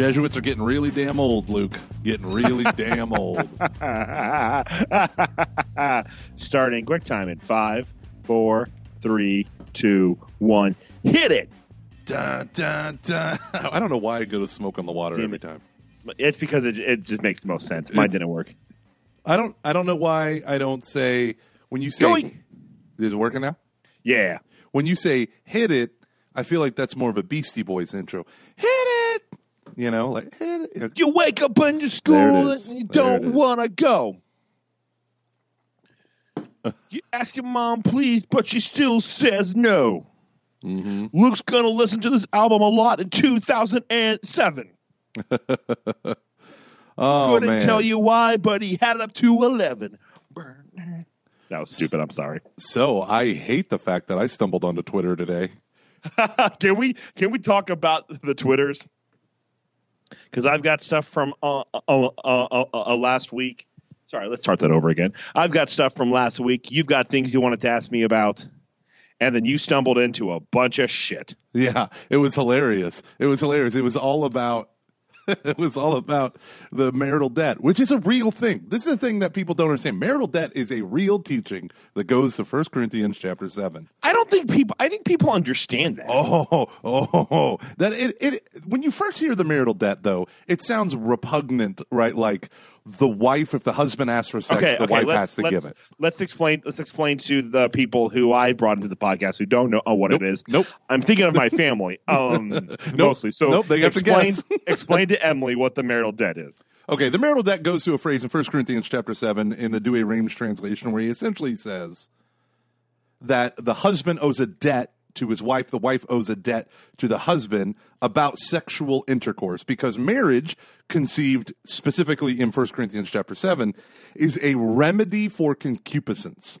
Jesuits are getting really damn old, Luke. Getting really damn old. Starting quick time in five, four, three, two, one. Hit it. Dun, dun, dun. I don't know why I go to smoke on the water Damn every it. time. It's because it, it just makes the most sense. Mine didn't work. I don't. I don't know why I don't say when you say Going. is it working now? Yeah. When you say hit it, I feel like that's more of a Beastie Boys intro. Hit it. You know, like hit it. You wake up in your school and you There don't want to go. you ask your mom, please, but she still says no. Mm-hmm. Luke's going to listen to this album a lot in 2007. Oh Couldn't man. tell you why, but he had it up to 11. Burn. That was stupid. I'm sorry. So I hate the fact that I stumbled onto Twitter today. can we can we talk about the twitters? Because I've got stuff from uh, uh, uh, uh, uh, last week. Sorry, let's start that over again. I've got stuff from last week. You've got things you wanted to ask me about, and then you stumbled into a bunch of shit. Yeah, it was hilarious. It was hilarious. It was all about it was all about the marital debt, which is a real thing. This is a thing that people don't understand. Marital debt is a real teaching that goes to 1 Corinthians chapter 7. I don't think people. I think people understand that. Oh, oh, oh, that it, it when you first hear the marital debt though, it sounds repugnant, right? Like the wife if the husband asks for sex, okay, the okay, wife has to give it. Let's explain. Let's explain to the people who I brought into the podcast who don't know what Nope, it is. nope. I'm thinking of my family, um, mostly. So nope, they have to explain, explain to Emily what the marital debt is. Okay, the marital debt goes to a phrase in 1 Corinthians chapter 7 in the Douay Rheims translation where he essentially says that the husband owes a debt to his wife, the wife owes a debt to the husband about sexual intercourse because marriage conceived specifically in 1 Corinthians chapter 7 is a remedy for concupiscence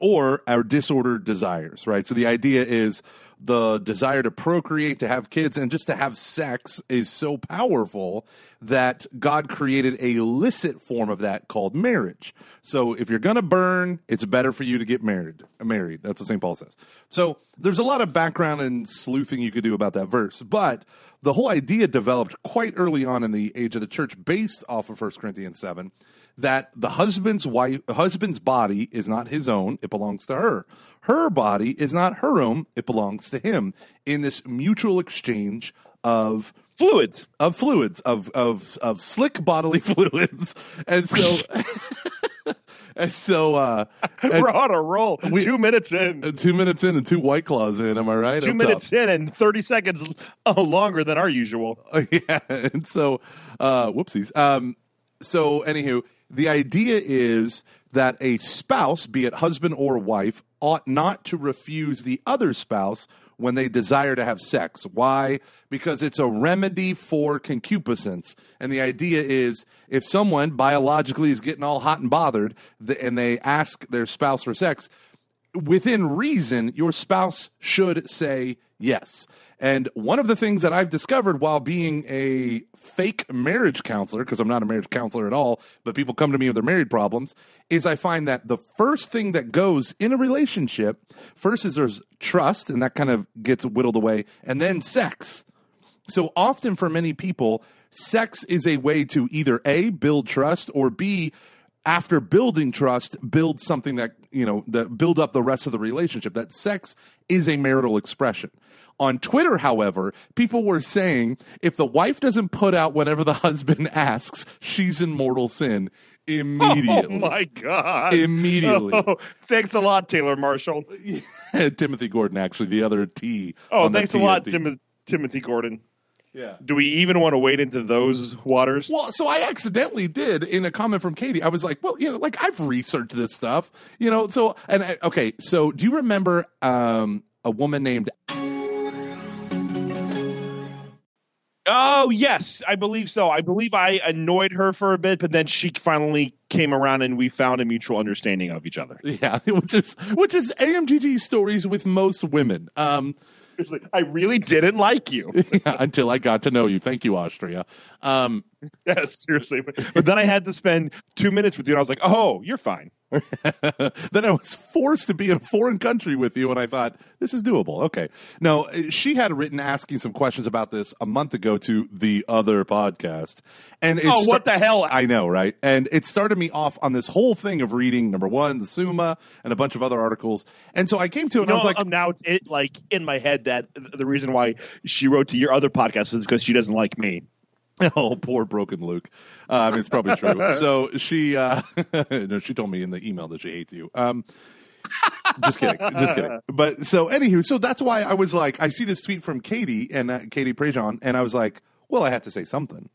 or our disordered desires, right? So the idea is the desire to procreate, to have kids, and just to have sex is so powerful that God created a illicit form of that called marriage. So if you're going to burn, it's better for you to get married. Married. That's what St. Paul says. So there's a lot of background and sleuthing you could do about that verse, but the whole idea developed quite early on in the age of the church based off of 1 Corinthians 7 that the husband's wife husband's body is not his own it belongs to her her body is not her own it belongs to him in this mutual exchange of Fluids. of fluids of of of slick bodily fluids and so and so uh and We're on a roll. We- two minutes in. two minutes in and two white claws in am i right Two Up minutes top. in and 30 seconds uh, longer than our usual. yeah and so uh whoopsies um so anywho the idea is that a spouse be it husband or wife ought not to refuse the other spouse when they desire to have sex. Why? Because it's a remedy for concupiscence. And the idea is if someone biologically is getting all hot and bothered and they ask their spouse for sex within reason, your spouse should say yes. And one of the things that I've discovered while being a fake marriage counselor, because I'm not a marriage counselor at all, but people come to me with their married problems, is I find that the first thing that goes in a relationship, first is there's trust, and that kind of gets whittled away, and then sex. So often for many people, sex is a way to either A, build trust, or B, after building trust, build something that, you know, that build up the rest of the relationship. That sex is a marital expression. On Twitter, however, people were saying if the wife doesn't put out whatever the husband asks, she's in mortal sin immediately. Oh my God. Immediately. Oh, thanks a lot, Taylor Marshall. Timothy Gordon, actually, the other T. Oh, thanks a lot, Tim- Timothy Gordon. Yeah. Do we even want to wade into those waters? Well, so I accidentally did in a comment from Katie. I was like, well, you know, like I've researched this stuff, you know. So, and I, okay, so do you remember um, a woman named? Oh yes, I believe so. I believe I annoyed her for a bit, but then she finally came around and we found a mutual understanding of each other. Yeah, which is which is AMGG stories with most women. Um, It's like, I really didn't like you. yeah, until I got to know you. Thank you, Austria. Um, yes, seriously. But, but then I had to spend two minutes with you, and I was like, "Oh, you're fine." then I was forced to be in a foreign country with you, and I thought this is doable. Okay, no, she had written asking some questions about this a month ago to the other podcast, and oh, what the hell? I know, right? And it started me off on this whole thing of reading number one, the Summa, and a bunch of other articles, and so I came to it, and no, I was like, um, now it's it, like in my head that the reason why she wrote to your other podcast is because she doesn't like me. Oh, poor broken Luke. Um, it's probably true. so she, uh, no, she told me in the email that she hates you. Um, just kidding, just kidding. But so, anywho, so that's why I was like, I see this tweet from Katie and uh, Katie Prejean, and I was like, well, I have to say something.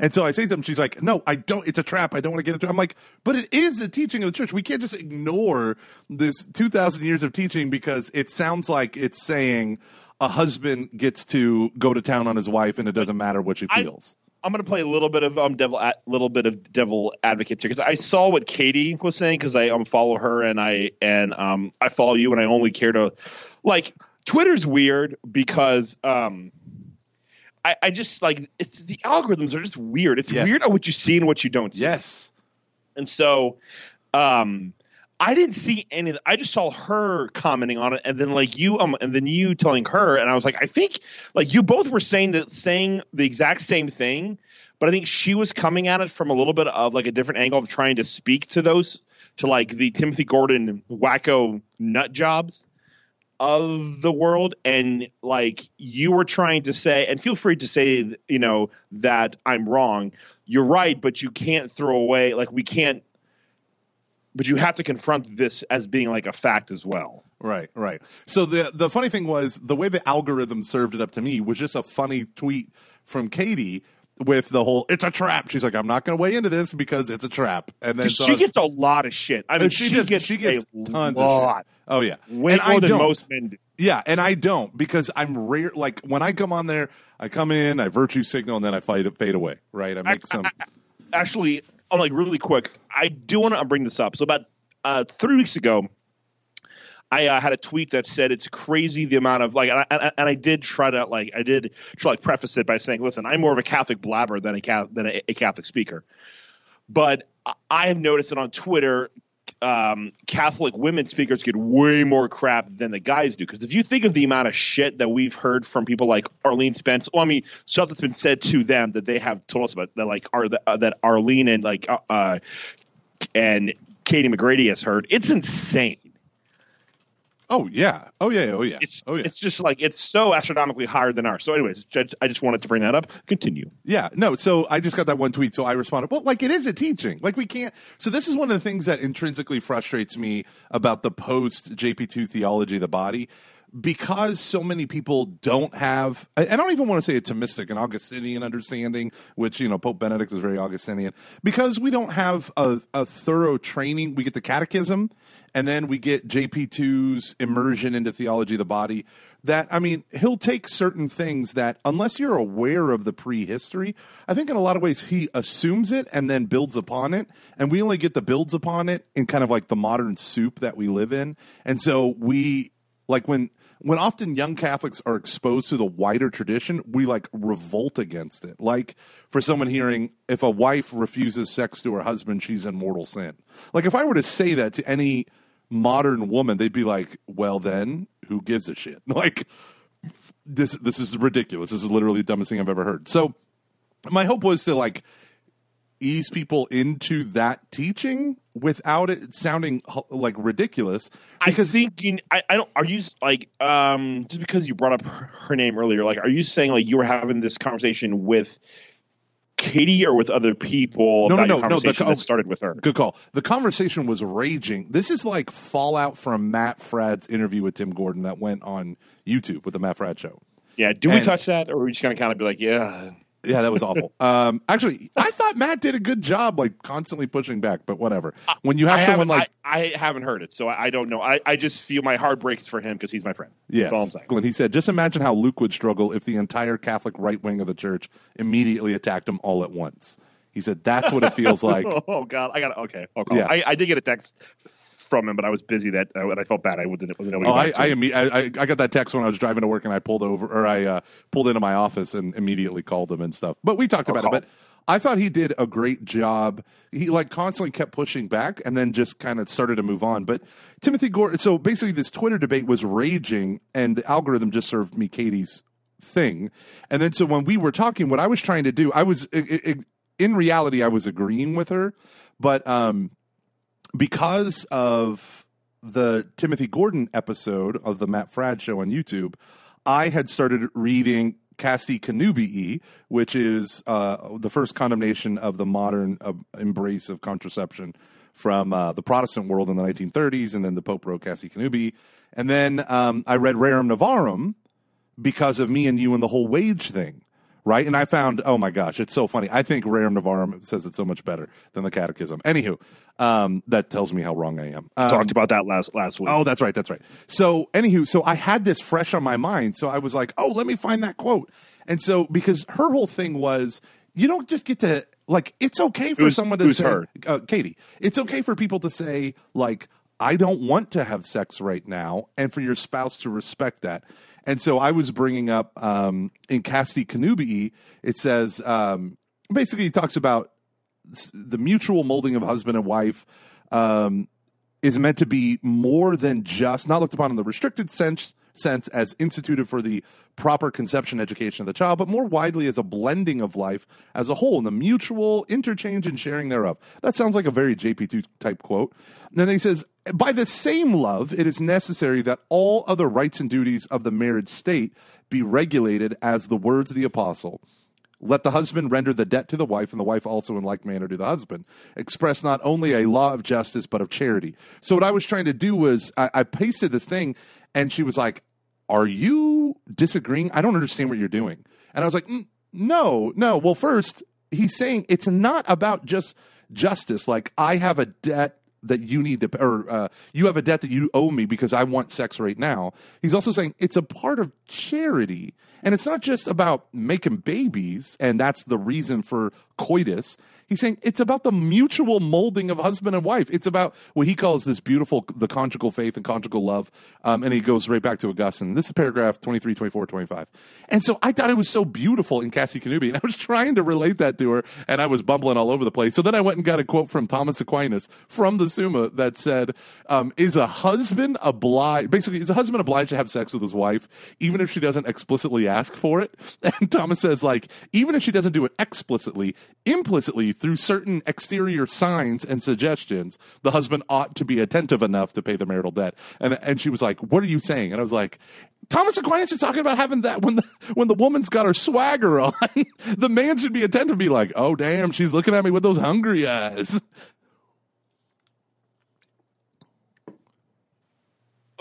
And so I say something. She's like, "No, I don't. It's a trap. I don't want to get into." it. I'm like, "But it is a teaching of the church. We can't just ignore this 2,000 years of teaching because it sounds like it's saying a husband gets to go to town on his wife, and it doesn't matter what she I- feels." I'm going to play a little bit of um devil a little bit of devil advocate here because I saw what Katie was saying because I um follow her and I and um I follow you and I only care to like Twitter's weird because um I, I just like it's the algorithms are just weird. It's Yes. weird what you see and what you don't see. yes. And so, um, I didn't see any. I just saw her commenting on it, and then like you, um, and then you telling her, and I was like, I think like you both were saying that, saying the exact same thing, but I think she was coming at it from a little bit of like a different angle of trying to speak to those to like the Timothy Gordon wacko nut jobs of the world and like you were trying to say and feel free to say you know that i'm wrong you're right but you can't throw away like we can't but you have to confront this as being like a fact as well Right, right. So the the funny thing was the way the algorithm served it up to me was just a funny tweet from Katie with the whole "it's a trap." She's like, "I'm not going to weigh into this because it's a trap." And then so she was- gets a lot of shit i mean she, she, just, gets she gets tons lot of shit. Oh yeah, way and more I than don't. most men do Yeah, and I don't because I'm rare. Like when I come on there, I come in, I virtue signal, and then I fight fade away. Right? I make some. actually, I'm like really quick. I do want to bring this up. So about uh, three weeks ago, I uh, had a tweet that said it's crazy the amount of like, and I, and I did try to like, I did try to like preface it by saying, listen, I'm more of a Catholic blabber than a than a, a Catholic speaker, but I- I have noticed that on Twitter. Um, Catholic women speakers get way more crap than the guys do. Because if you think of the amount of shit that we've heard from people like Arlene Spence, well, I mean, stuff that's been said to them that they have told us about, that like are uh, that Arlene and like uh, uh, and Katie McGrady has heard, it's insane. Oh yeah. Oh yeah. Oh yeah. It's oh yeah. it's just like it's so astronomically higher than ours. So, anyways, I just wanted to bring that up. Continue. Yeah, no. So I just got that one tweet, so I responded. Well, like it is a teaching. Like we can't. So this is one of the things that intrinsically frustrates me about the post JP two theology of the body, because so many people don't have. I, don't even want to say a Thomistic, an Augustinian understanding, which you know Pope Benedict was very Augustinian, because we don't have a, a thorough training. We get the Catechism, and then we get JP2's immersion into theology of the body. That I mean, he'll take certain things that, unless you're aware of the prehistory, I think in a lot of ways he assumes it and then builds upon it, and we only get the builds upon it in kind of like the modern soup that we live in, and so we like when when often young Catholics are exposed to the wider tradition, we like revolt against it. Like for someone hearing, if a wife refuses sex to her husband, she's in mortal sin. Like if I were to say that to any modern woman, they'd be like, "Well, then who gives a shit?" Like this this is ridiculous. This is literally the dumbest thing I've ever heard. So my hope was to like ease people into that teaching without it sounding like ridiculous I think you, I, I don't. Are you like um just because you brought up her, her name earlier? Like, are you saying like you were having this conversation with Katie or with other people No, no, about no, your no, the conversation that started with her? Good call. The conversation was raging. This is like fallout from Matt Fradd's interview with Tim Gordon that went on YouTube with the Matt Fradd show. Yeah. Do we And- touch that, or are we just gonna kind of be like, yeah? Yeah, that was awful. um, actually, I thought Matt did a good job, like constantly pushing back. But whatever. When you have I someone like I, I haven't heard it, so I, I don't know. I, I just feel my heart breaks for him because he's my friend. Yes. That's all I'm saying. Glenn, he said, just imagine how Luke would struggle if the entire Catholic right wing of the church immediately attacked him all at once. He said, that's what it feels like. oh God, I got okay. I'll Yeah. I, I did get a text from him, but I was busy that uh, and I felt bad. I wasn't wasn't able to Oh, I, I, imme- I, I got that text when I was driving to work and I pulled over or I uh, pulled into my office and immediately called him and stuff. But we talked about it. But I thought he did a great job. He like constantly kept pushing back and then just kind of started to move on. But Timothy Gordon, so basically this Twitter debate was raging and the algorithm just served me Katie's thing. And then so when we were talking, what I was trying to do, I was it, it, in reality, I was agreeing with her, but um, because of the Timothy Gordon episode of the Matt Fradd show on YouTube, I had started reading Casti Connubii, which is uh, the first condemnation of the modern uh, embrace of contraception from uh, the Protestant world in the 1930s, and then the Pope wrote Casti Connubii. And then um, I read Rerum Novarum because of me and you and the whole wage thing right? And I found, oh my gosh, it's so funny. I think Rerum Novarum says it so much better than the Catechism. Anywho, um, that tells me how wrong I am. Um, Talked about that last last week. Oh, that's right, that's right. So, anywho, so I had this fresh on my mind, so I was like, oh, let me find that quote. And so, because her whole thing was, you don't just get to like, it's okay for Who's- someone to who's say, her? uh, Katie, it's okay for people to say like, I don't want to have sex right now, and for your spouse to respect that. And so I was bringing up um, in Casti Connubii, it says um, basically he talks about the mutual molding of husband and wife um, is meant to be more than just not looked upon in the restricted sense sense as instituted for the proper conception education of the child, but more widely as a blending of life as a whole and the mutual interchange and sharing thereof. That sounds like a very JP2 type quote. And then he says, by the same love, it is necessary that all other rights and duties of the marriage state be regulated as the words of the apostle. Let the husband render the debt to the wife, and the wife also in like manner to the husband. Express not only a law of justice, but of charity. So, what I was trying to do was, I, I pasted this thing, and she was like, Are you disagreeing? I don't understand what you're doing. And I was like, "Mm, No, no. Well, first, he's saying it's not about just justice. Like, I have a debt that you need to, or uh, you have a debt that you owe me because I want sex right now. He's also saying it's a part of charity. And it's not just about making babies, and that's the reason for coitus. He's saying it's about the mutual molding of husband and wife. It's about what he calls this beautiful, the conjugal faith and conjugal love. Um, and he goes right back to Augustine. This is paragraph 23, 24, 25. And so I thought it was so beautiful in Casti Connubii. And I was trying to relate that to her, and I was bumbling all over the place. So then I went and got a quote from Thomas Aquinas from the Summa that said, um, Is a husband obliged, basically, is a husband obliged to have sex with his wife, even if she doesn't explicitly ask for it? And Thomas says, like, even if she doesn't do it explicitly, implicitly through certain exterior signs and suggestions, the husband ought to be attentive enough to pay the marital debt. And and she was like, "What are you saying?" And I was like, Thomas Aquinas is talking about having that when the when the woman's got her swagger on, the man should be attentive, be like, "Oh damn, she's looking at me with those hungry eyes."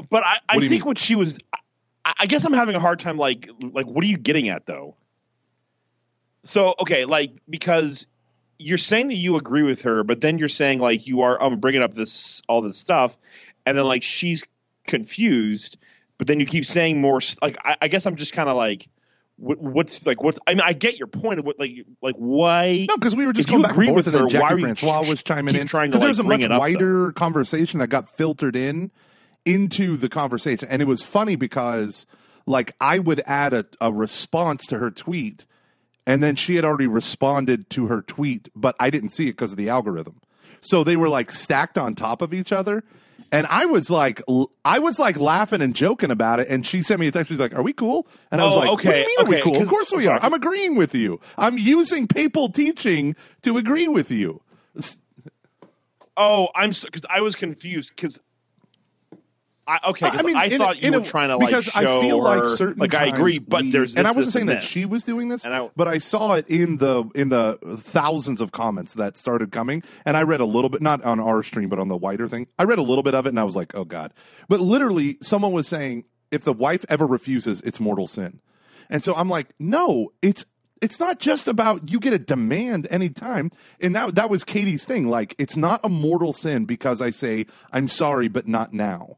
But I, I What do you think mean? what she was, I, I guess I'm having a hard time. Like, like, what are you getting at though? So okay, like because you're saying that you agree with her, but then you're saying like you are I'm bringing up this all this stuff, and then like she's confused, but then you keep saying more. Like I, I guess I'm just kind of like. What, what's like? What's I mean? I get your point. Of what like like why? No, because we were just going back agree forth, with her, why Jackie you Francois was chiming in. trying to, 'Cause there was like, a bring much up, wider conversation that got filtered in into the conversation, and it was funny because like I would add a, a response to her tweet, and then she had already responded to her tweet, but I didn't see it because of the algorithm. So they were like stacked on top of each other. And I was like, I was like laughing and joking about it. And she sent me a text. She's like, "Are we cool?" And I was Oh, like, okay, "What do you mean? are we cool? Of course we are. I'm agreeing with you. I'm using papal teaching to agree with you." Oh, I'm because I was confused because. I, okay, I, in- thought you were a- try to like because show I feel her, like certain like I agree, times but we- there's this, and I wasn't saying that she was doing this, I- but I saw it in the in the thousands of comments that started coming, and I read a little bit, not on our stream, but on the wider thing. I read a little bit of it, and I was like, oh god. But literally, someone was saying if the wife ever refuses, it's mortal sin, and so I'm like, no, it's. It's not just about you get a demand anytime. And that that was Katie's thing. Like, it's not a mortal sin because I say, I'm sorry, but not now.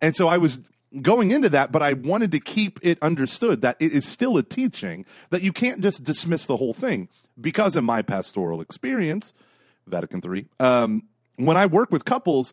And so I was going into that, but I wanted to keep it understood that it is still a teaching that you can't just dismiss the whole thing. Because in my pastoral experience, Vatican III, um, when I work with couples,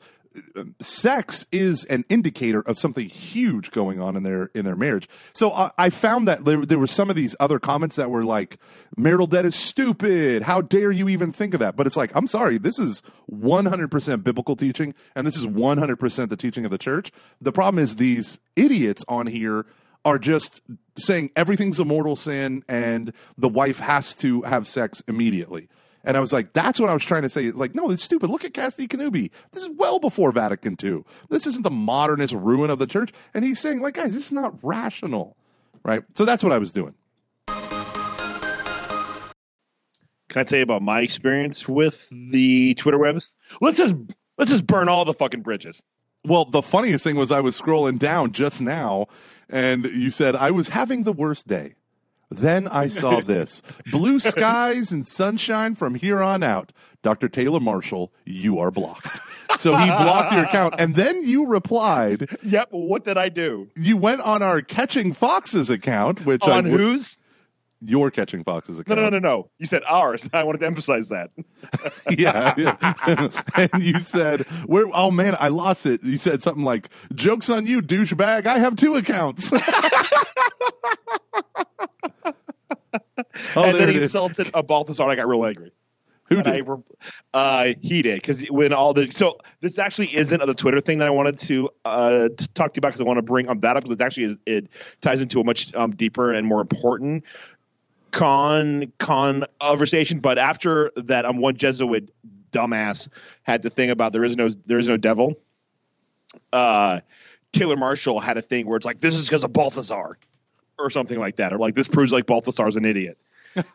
sex is an indicator of something huge going on in their in their marriage. So uh, I found that there, there were some of these other comments that were like, "Marital debt is stupid. How dare you even think of that?" But it's like, I'm sorry, this is 100% biblical teaching, and this is 100% the teaching of the church. The problem is these idiots on here are just saying everything's a mortal sin and the wife has to have sex immediately. And I was like, that's what I was trying to say. Like, no, it's stupid. Look at Casti Connubii. This is well before Vatican II. This isn't the modernist ruin of the church. And he's saying, like, guys, this is not rational. Right? So that's what I was doing. Can I tell you about my experience with the Twitter webs? Let's just let's just burn all the fucking bridges. Well, the funniest thing was I was scrolling down just now and you said I was having the worst day. Then I saw this blue skies and sunshine from here on out. Dr. Taylor Marshall, you are blocked. So he blocked your account. And then you replied. Yep. What did I do? You went on our Catching Foxes account, which on I, whose? Your Catching Foxes account. No, no, no, no. You said ours. I wanted to emphasize that. yeah, yeah. and you said, "Where? Oh man, I lost it." You said something like, "Jokes on you, douchebag. I have two accounts." Oh, and then he insulted a Balthasar. And I got real angry. Who did? I, uh, he did because when all the so this actually isn't the Twitter thing that I wanted to, uh, to talk to you about because I want to bring um, that up because it actually is, it ties into a much um, deeper and more important con con conversation. But after that, um, one Jesuit dumbass had to think about there is no there is no devil. Uh, Taylor Marshall had a thing where it's like this is because of Balthasar or something like that, or like this proves like Balthasar's an idiot.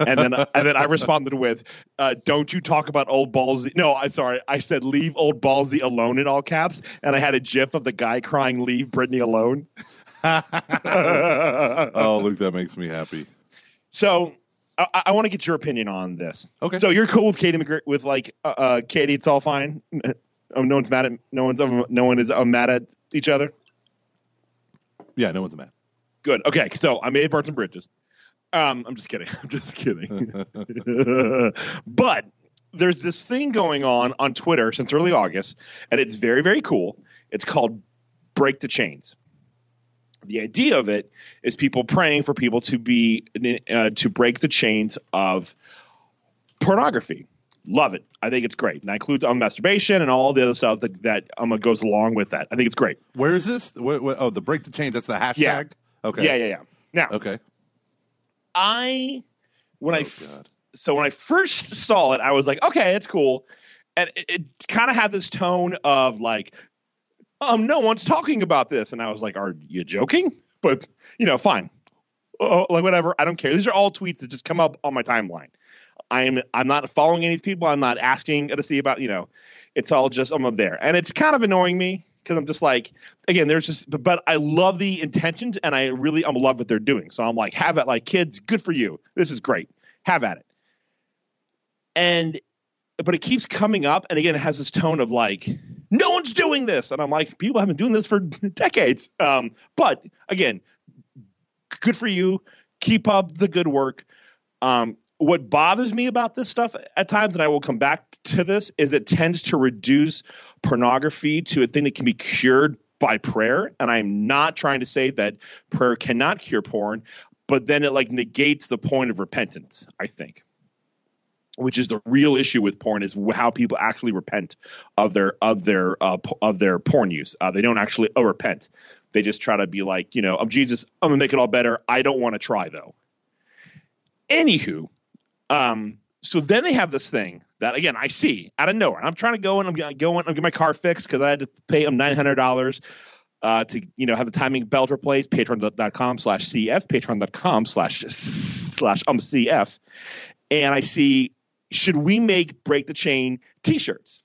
and then and then I responded with, uh, "Don't you talk about old Ballsy?" No, I'm sorry. I said, "Leave old Ballsy alone" in all caps, and I had a GIF of the guy crying, "Leave Brittany alone." oh, look, that makes me happy. So, I, I want to get your opinion on this. Okay. So you're cool with Katie McGr- with like uh, uh, Katie? It's all fine. Oh, no one's mad at no one's no one is uh, mad at each other. Yeah, no one's mad. Good. Okay, so I made Burton Bridges. Um, I'm just kidding. I'm just kidding. but there's this thing going on on Twitter since early August, and it's very, very cool. It's called Break the Chains. The idea of it is people praying for people to be uh, to break the chains of pornography. Love it. I think it's great, and I include um, masturbation and all the other stuff that that um, goes along with that. I think it's great. Where is this? What, what, oh, the break the chains. That's the hashtag. Yeah. Okay. Yeah, yeah, yeah. Now, okay. I when Oh, I f- so when I first saw it, I was like, okay, it's cool, and it, it kind of had this tone of like, um, no one's talking about this, and I was like, are you joking? But you know, fine, oh, like whatever. I don't care. These are all tweets that just come up on my timeline. I'm I'm not following any of these people. I'm not asking to see about you know. It's all just I'm up there, and it's kind of annoying me because I'm just like, again, there's just, but, but I love the intentions, and I really I'm love what they're doing. So I'm like, have it, like kids, good for you. This is great. Have at it. And but it keeps coming up, and again, it has this tone of like, no one's doing this, and I'm like, people have been doing this for decades. Um, but again, good for you. Keep up the good work. Um, what bothers me about this stuff at times, and I will come back to this, is it tends to reduce pornography to a thing that can be cured by prayer. And I'm not trying to say that prayer cannot cure porn, but then it like negates the point of repentance, I think. Which is the real issue with porn is how people actually repent of their of their uh, of their porn use. Uh, they don't actually uh, repent. They just try to be like, you know, I'm Jesus. I'm gonna make it all better. I don't want to try though. Anywho, um, so then they have this thing that again I see out of nowhere. I'm trying to go and I'm going I'm getting my car fixed because I had to pay them nine hundred dollars uh, to you know have the timing belt replaced. Patreon.com slash cf. Patreon.com slash slash um cf. And I see should we make break the chain T-shirts?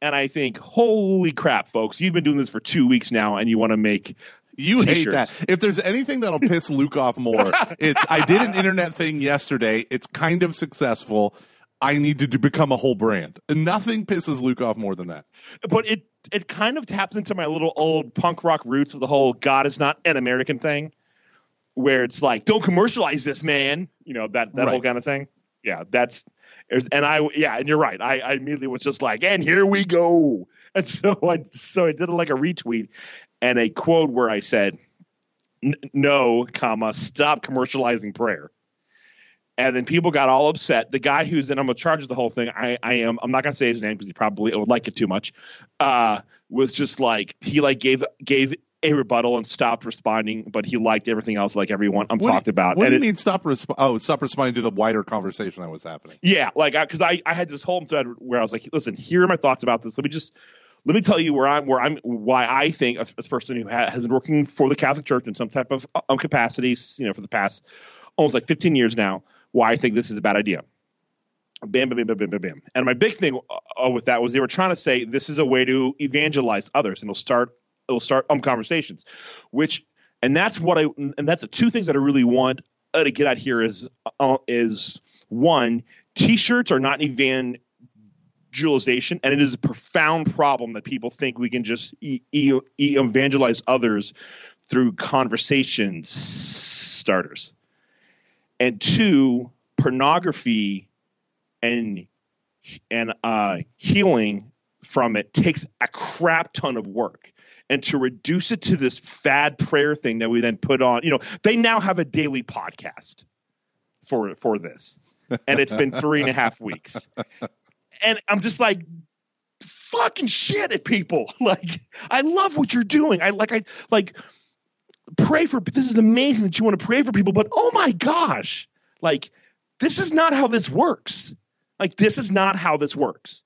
And I think, holy crap, folks! You've been doing this for two weeks now, and you want to make You hate T-shirts. that. If there's anything that'll piss Luke off more, it's I did an internet thing yesterday. It's kind of successful. I need to, to become a whole brand. And nothing pisses Luke off more than that. but it it kind of taps into my little old punk rock roots of the whole God is not an American thing, where it's like don't commercialize this, man. You know that that whole kind of thing. Yeah, that's and I yeah, and you're right. I, I immediately was just like, and here we go, And so I so I did like a retweet and a quote where I said, "No, comma, stop commercializing prayer." And then people got all upset. The guy who's in, I'm gonna charge the whole thing. I, I am. I'm not gonna say his name because he probably would like it too much. Uh, was just like he like gave gave a rebuttal and stopped responding, but he liked everything else, like everyone I'm What talked you- about. What and do you it- mean stop? Resp- oh, stop responding to the wider conversation that was happening. Yeah, like because I, I had this whole thread where I was like, listen, here are my thoughts about this. Let me just let me tell you where I'm where I'm why I think as a person who ha- has been working for the Catholic Church in some type of um, capacities, you know, for the past almost like 15 years now, why I think this is a bad idea. Bam, bam, bam, bam, bam, bam. And my big thing uh, with that was they were trying to say this is a way to evangelize others, and it'll start it'll start um conversations, which and that's what I and that's the two things that I really want uh, to get out here is uh, is one t-shirts are not evangelization and it is a profound problem that people think we can just e- e- evangelize others through conversation starters. And two pornography and and uh, healing from it takes a crap ton of work. And to reduce it to this fad prayer thing that we then put on you know they now have a daily podcast for for this. And it's been three and a half weeks and i'm just like fucking shit at people. Like i love what you're doing. I like i like pray for this is amazing that you want to pray for people but oh my gosh. Like this is not how this works. Like this is not how this works.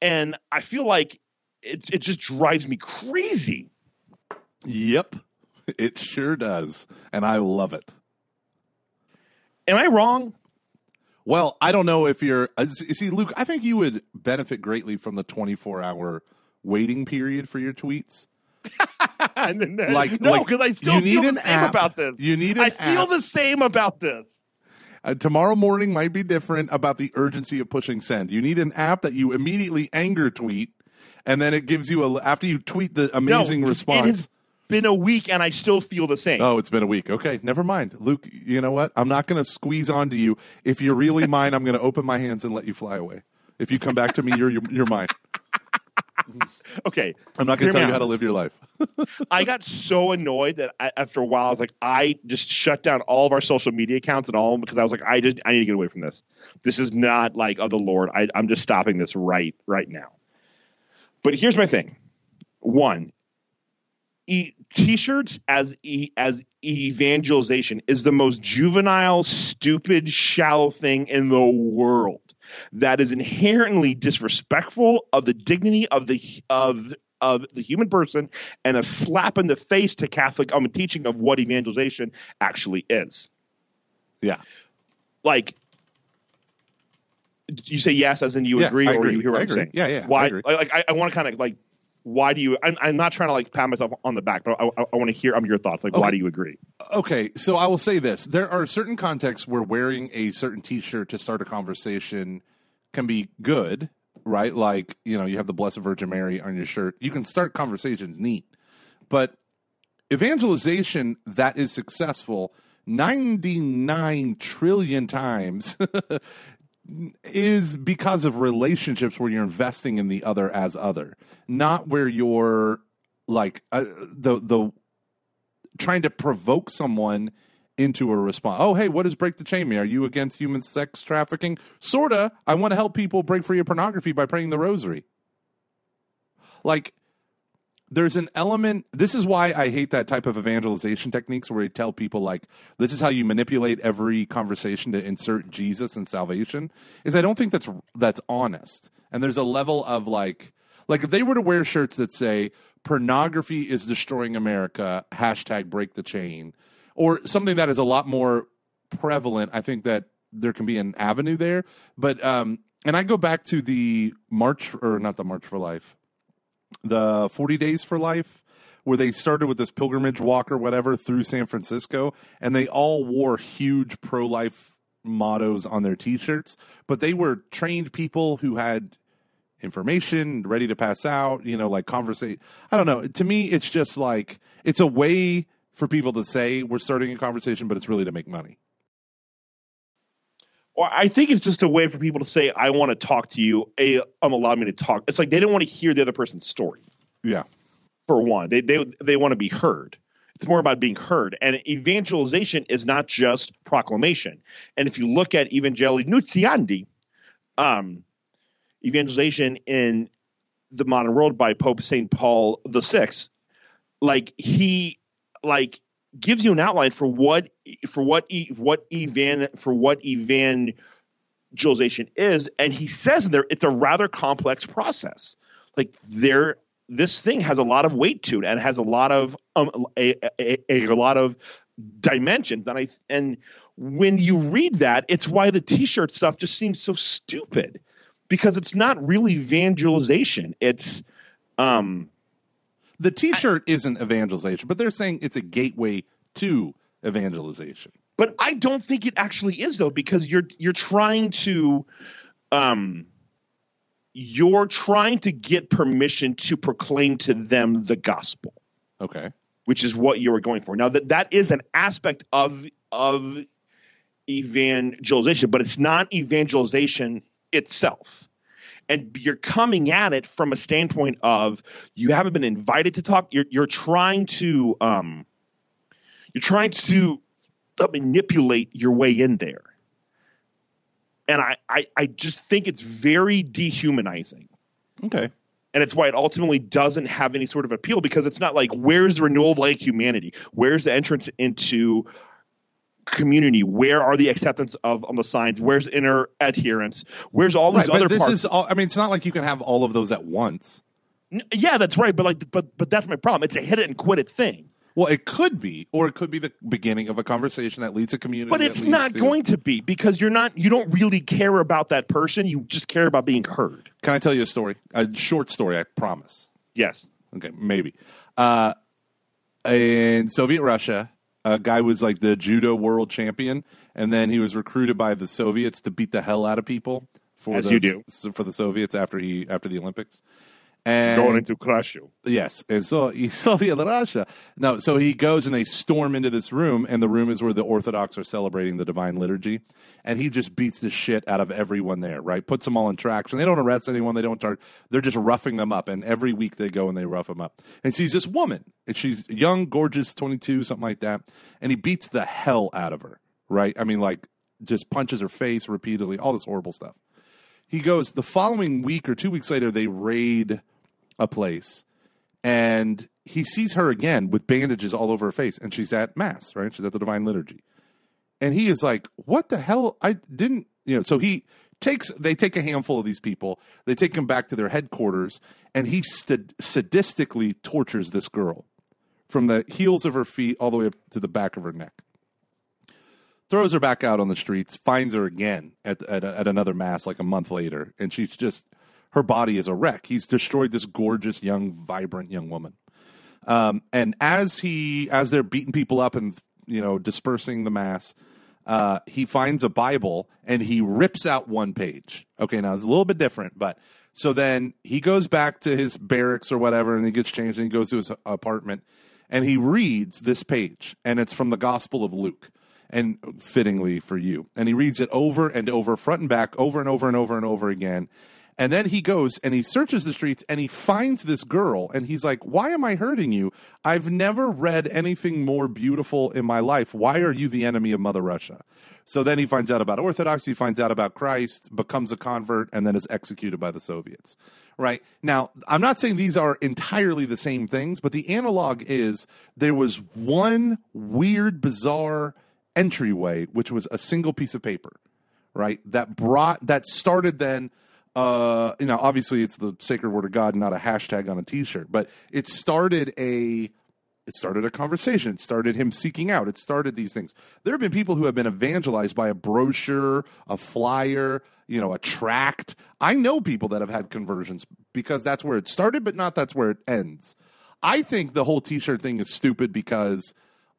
And i feel like it, it just drives me crazy. Yep, it sure does, and I love it. am i wrong Well, I don't know if you're. Uh, see, Luke, I think you would benefit greatly from the 24 hour waiting period for your tweets. And then- Like- no, like, because I still feel the same app. about this. You need an I feel app. the same about this. Uh, tomorrow morning might be different about the urgency of pushing send. You need an app that you immediately anger tweet, and then it gives you a after you tweet the amazing no, response. It has been a week, and I still feel the same. Oh, it's been a week. Okay, never mind. Luke, you know what? I'm not going to squeeze onto you. If you're really mine, I'm going to open my hands and let you fly away. If you come back to me, you're you're, you're mine. Okay, I'm not going to tell you how to live your life. I got so annoyed that I, after a while, I was like, I just shut down all of our social media accounts and all of them because I was like, I just I need to get away from this. This is not like of the Lord. I, I'm just stopping this right right now. But here's my thing. One, e- t-shirts as e- as evangelization is the most juvenile, stupid, shallow thing in the world. That is inherently disrespectful of the dignity of the of of the human person and a slap in the face to Catholic um, teaching of what evangelization actually is. Yeah. Like, you say yes, as in you Yeah, agree, I or you hear what I I'm agree. saying? Yeah, yeah, I Why? agree. Like, like, I, I want to kind of like, why do you? I'm, I'm not trying to like pat myself on the back, but I, I, I want to hear um, your thoughts. Like, why do you agree? Okay, so I will say this: there are certain contexts where wearing a certain T-shirt to start a conversation can be good, right? Like you know, you have the Blessed Virgin Mary on your shirt. You can start conversations neat, but evangelization that is successful ninety nine trillion times. is because of relationships where you're investing in the other as other, not where you're like uh, the the trying to provoke someone into a response. Oh, hey, what does break the chain mean? Are you against human sex trafficking? Sorta. I want to help people break free of pornography by praying the rosary. Like, there's an element. This is why I hate that type of evangelization techniques where you tell people like, this is how you manipulate every conversation to insert Jesus and salvation. Is I don't think that's that's honest. And there's a level of like, like if they were to wear shirts that say pornography is destroying America, hashtag break the chain, or something that is a lot more prevalent, I think that there can be an avenue there. But um, and I go back to the March or not the March for Life, the Forty Days for Life, where they started with this pilgrimage walk or whatever through San Francisco, and they all wore huge pro life mottos on their T-shirts, but they were trained people who had information ready to pass out you know like conversate i don't know. To me it's just like it's a way for people to say we're starting a conversation but it's really to make money I think it's just a way for people to say, "I want to talk to you." A, um, allow me to talk. It's like they don't want to hear the other person's story. Yeah. For one, they they they want to be heard. It's more about being heard. And evangelization is not just proclamation. And if you look at Evangelii Nuntiandi, um, evangelization in the modern world by Pope Saint Paul the Sixth, like he like gives you an outline for what for what what evan for what evangelization is, and he says there it's a rather complex process. Like there, this thing has a lot of weight to it and has a lot of um, a, a, a, a lot of dimensions. And I and when you read that, it's why the T-shirt stuff just seems so stupid because it's not really evangelization. It's um the T-shirt I, isn't evangelization, but they're saying it's a gateway to evangelization. But I don't think it actually is though, because you're you're trying to, um, you're trying to get permission to proclaim to them the gospel. Okay. Which is what you were going for. Now that that is an aspect of of evangelization, but it's not evangelization itself and you're coming at it from a standpoint of you haven't been invited to talk. You're you're trying to um, you're trying to manipulate your way in there, and I, I I just think it's very dehumanizing. Okay. And it's why it ultimately doesn't have any sort of appeal because it's not like where's the renewal of like humanity? Where's the entrance into community? Where are the acceptance of on the signs? Where's inner adherence? Where's all these right, other this parts? Is all, I mean, it's not like you can have all of those at once. Yeah, that's right. But like, but but that's my problem. It's a hit it and quit it thing. Well, it could be, or it could be the beginning of a conversation that leads to community. But it's not to... going to be because you're not. You don't really care about that person. You just care about being heard. Can I tell you a story? A short story, I promise. Yes. Okay, maybe. Uh, in Soviet Russia, a guy was like the judo world champion, and then he was recruited by the Soviets to beat the hell out of people for As the, you do. for the Soviets after he after the Olympics. And going into crush you. Yes, and so Soviet Russia. No, so he goes and they storm into this room, and the room is where the Orthodox are celebrating the Divine Liturgy, and he just beats the shit out of everyone there. Right, puts them all in traction. They don't arrest anyone. They don't charge. They're just roughing them up, and every week they go and they rough them up. And sees this woman, and she's young, gorgeous, twenty two, something like that, and he beats the hell out of her. Right, I mean, like just punches her face repeatedly, all this horrible stuff. He goes the following week or two weeks later, they raid a place and he sees her again with bandages all over her face and she's at mass right? She's at the divine liturgy. And he is like what the hell? I didn't you know so he takes they take a handful of these people they take them back to their headquarters and he st- sadistically tortures this girl from the heels of her feet all the way up to the back of her neck. Throws her back out on the streets finds her again at, at, at another mass like a month later and she's just her body is a wreck. He's destroyed this gorgeous, young, vibrant young woman. Um, and as he, as they're beating people up and you know dispersing the mass, uh, he finds a Bible and he rips out one page. Okay, now it's a little bit different, but so then he goes back to his barracks or whatever, and he gets changed and he goes to his apartment and he reads this page, and it's from the Gospel of Luke and fittingly for you. And he reads it over and over, front and back, over and over and over and over again. And then he goes and he searches the streets and he finds this girl and he's like, Why am I hurting you? I've never read anything more beautiful in my life. Why are you the enemy of Mother Russia? So then he finds out about Orthodoxy, finds out about Christ, becomes a convert, and then is executed by the Soviets. Right. Now, I'm not saying these are entirely the same things, but the analog is there was one weird, bizarre entryway, which was a single piece of paper, right? That brought, that started then uh, you know, obviously it's the sacred word of God, not a hashtag on a T-shirt, but it started a it started a conversation. It started him seeking out. It started these things. There have been people who have been evangelized by a brochure, a flyer, you know, a tract. I know people that have had conversions because that's where it started, but not that's where it ends. I think the whole T-shirt thing is stupid because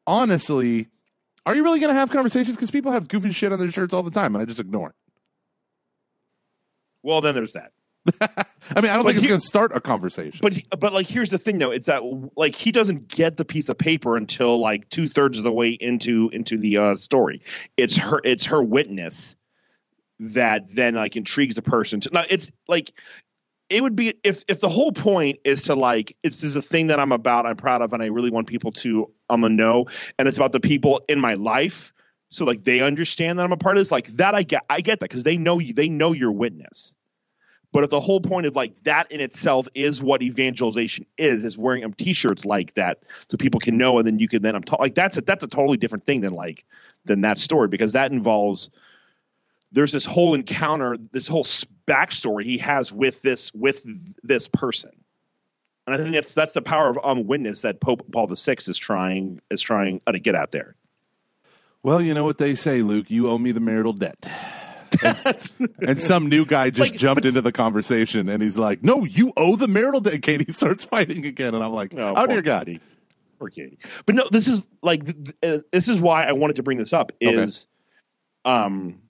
honestly, are you really going to have conversations? Because people have goofy shit on their shirts all the time, and I just ignore it. Well, then there's that. I mean, I don't but think it's going to start a conversation. But but like, here's the thing, though. It's that like he doesn't get the piece of paper until like two thirds of the way into into the uh, story. It's her it's her witness that then like intrigues the person to now it's like it would be if if the whole point is to like it's is a thing that I'm about, I'm proud of, and I really want people to um know, and it's about the people in my life, so like they understand that I'm a part of this. Like that, I get I get that because they know you, they know your witness. But if the whole point of like that in itself is what evangelization is, is wearing um, t-shirts like that so people can know, and then you can then I'm ta- like that's a that's a totally different thing than like than that story because that involves there's this whole encounter, this whole backstory he has with this with this person, and I think that's that's the power of um witness that Pope Paul VI is trying is trying to get out there. Well, you know what they say, Luke. You owe me the marital debt. And, and some new guy just Like, jumped into the conversation, and he's like, "No, you owe the marital debt." Katie starts fighting again, and I'm like, "Oh, poor dear God!" Katie. Poor Katie. But no, this is like uh, this is why I wanted to bring this up. Is um,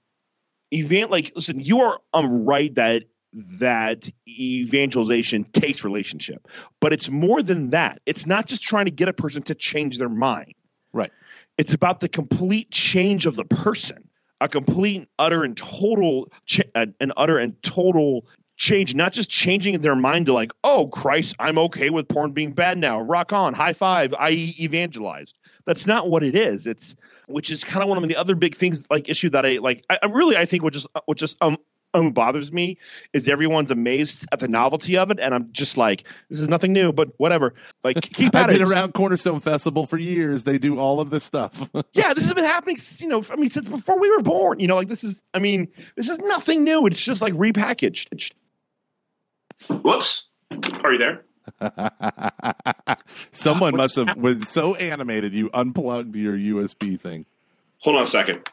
event like listen, you are um right that that evangelization takes relationship, but it's more than that. It's not just trying to get a person to change their mind. Right. It's about the complete change of the person, a complete, utter, and total, ch- uh, an utter and total change. Not just changing their mind to like, oh Christ, I'm okay with porn being bad now. Rock on, high five, i.e., evangelized. That's not what it is. It's which is kind of one of the other big things, like issue that I like. I, really, I think, what just what just um. Um, bothers me is everyone's amazed at the novelty of it, and I'm just like, this is nothing new, but whatever. Like, keep I've at it. been around Cornerstone Festival for years. They do all of this stuff. yeah, this has been happening, you know, I mean, since before we were born. You know, like this is, I mean, this is nothing new. It's just like repackaged. It's- Whoops. Are you there? Someone must have was so animated you unplugged your USB thing. Hold on a second.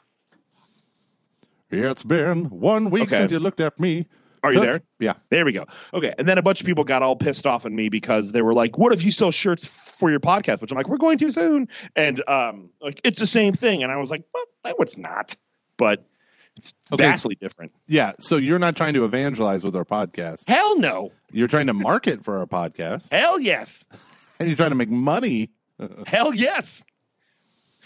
It's been one week Okay. since you looked at me. Are you there? Yeah. There we go. Okay. And then a bunch of people got all pissed off at me because they were like, what if you sell shirts for your podcast? Which I'm like, we're going too soon. And um, like, it's the same thing. And I was like, well, no, it's not. But it's Okay. vastly different. Yeah. So you're not trying to evangelize with our podcast. Hell no. You're trying to market for our podcast. Hell yes. And you're trying to make money. Hell yes.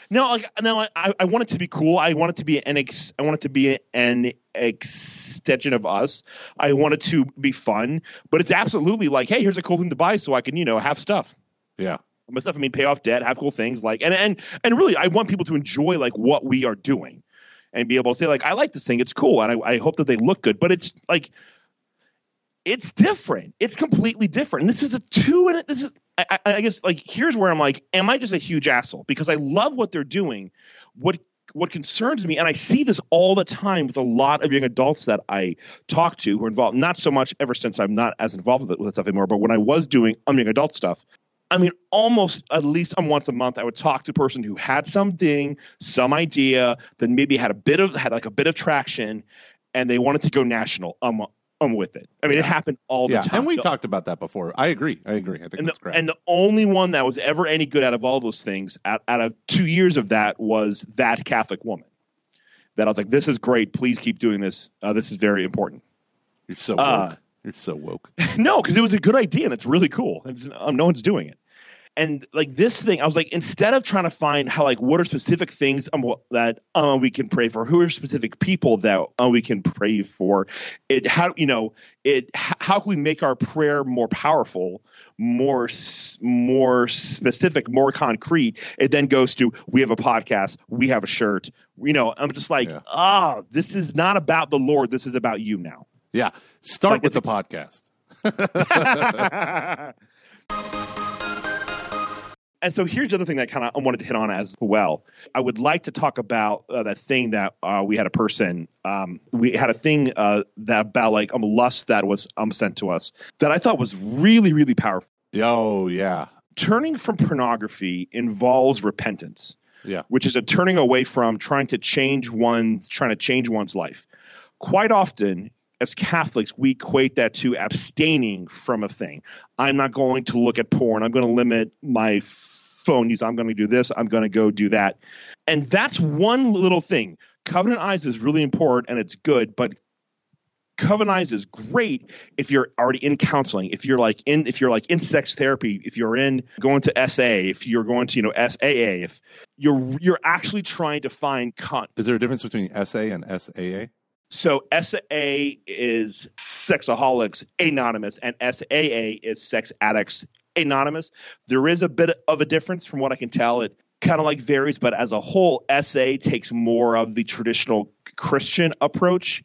No, like no, I, I want it to be cool. I want it to be an ex, I want it to be an extension of us. I want it to be fun, but it's absolutely like, hey, here's a cool thing to buy so I can, you know, have stuff. Yeah. My stuff, I mean, pay off debt, have cool things like, and and and really, I want people to enjoy like what we are doing, and be able to say like, I like this thing, it's cool, and I, I hope that they look good. But it's like, it's different. It's completely different. This is a two, and this is, I, I, guess, like here's where I'm like, am I just a huge asshole because I love what they're doing? What what concerns me, and I see this all the time with a lot of young adults that I talk to who are involved. Not so much ever since I'm not as involved with it with that stuff anymore, but when I was doing um, young adult stuff, I mean, almost at least um, once a month, I would talk to a person who had something, some idea that maybe had a bit of had like a bit of traction, and they wanted to go national. Um with it. I mean, it happened all the Yeah. time. And we talked about that before. I agree. I agree. I think and that's the, great. and the only one that was ever any good out of all those things, out, out of two years of that, was that Catholic woman. That I was like, this is great. Please keep doing this. Uh, this is very important. you're so woke. uh, you're so woke. no, because it was a good idea and it's really cool. And it's- um, no one's doing it. And like this thing, I was like, instead of trying to find how like what are specific things um, that uh, we can pray for, who are specific people that uh, we can pray for, it how you know it how can we make our prayer more powerful, more more specific, more concrete? It then goes to we have a podcast, we have a shirt. You know, I'm just like, Yeah. ah, this is not about the Lord. This is about you now. Yeah. Start Like, with the podcast. and so here's the other thing that kind of I wanted to hit on as well. I would like to talk about uh, that thing that uh, we had a person, um, we had a thing uh, that about like um, lust that was um, sent to us that I thought was really, really powerful. Oh, yeah. Turning from pornography involves repentance, Yeah. which is a turning away from trying to change one's trying to change one's life. Quite often, as Catholics, we equate that to abstaining from a thing. I'm not going to look at porn. I'm going to limit my phone use. I'm going to do this. I'm going to go do that. And that's one little thing. Covenant Eyes is really important and it's good, but Covenant Eyes is great if you're already in counseling, if you're like in if you're like in sex therapy, if you're in going to SA, if you're going to you know SAA, if you're you're actually trying to find con- Is there a difference between SA and SAA? So SA is Sexaholics Anonymous, and SAA is Sex Addicts Anonymous. There is a bit of a difference from what I can tell. It kind of like varies, but as a whole, SA takes more of the traditional Christian approach.